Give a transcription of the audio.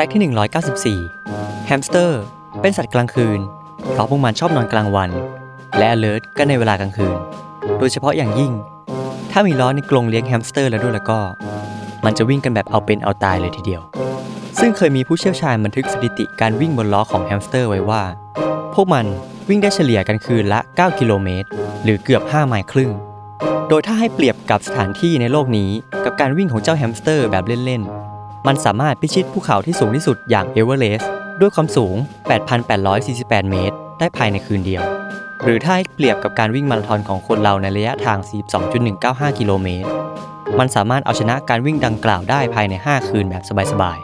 fact ที่ 194 แฮมสเตอร์ เป็นสัตว์กลางคืน เพราะพวกมันชอบนอนกลางวัน และ alert ก็ในเวลากลางคืน โดยเฉพาะอย่างยิ่ง ถ้ามีล้อในกรงเลี้ยงแฮมสเตอร์แล้วด้วยแล้วก็ มันจะวิ่งกันแบบเอาเป็นเอาตายเลยทีเดียว ซึ่งเคยมีผู้เชี่ยวชาญบันทึกสถิติการวิ่งบนล้อของแฮมสเตอร์ไว้ว่า พวกมันวิ่งได้เฉลี่ยกันคืนละ 9 กิโลเมตร หรือเกือบ 5 ไมล์ครึ่ง โดยถ้าให้เปรียบกับสถานที่ในโลกนี้ กับการวิ่งของเจ้าแฮมสเตอร์แบบเล่นๆ มันสามารถพิชิตภูเขาที่สูงที่สุดอย่างเอเวอเรสต์ด้วยความสูง 8,848 เมตร ได้ภายในคืนเดียว หรือถ้าให้เปรียบกับการวิ่งมาราธอนของคนเราในระยะทาง 42.195 กิโลเมตร มันสามารถเอาชนะการวิ่งดังกล่าวได้ภายใน 5 คืนแบบสบาย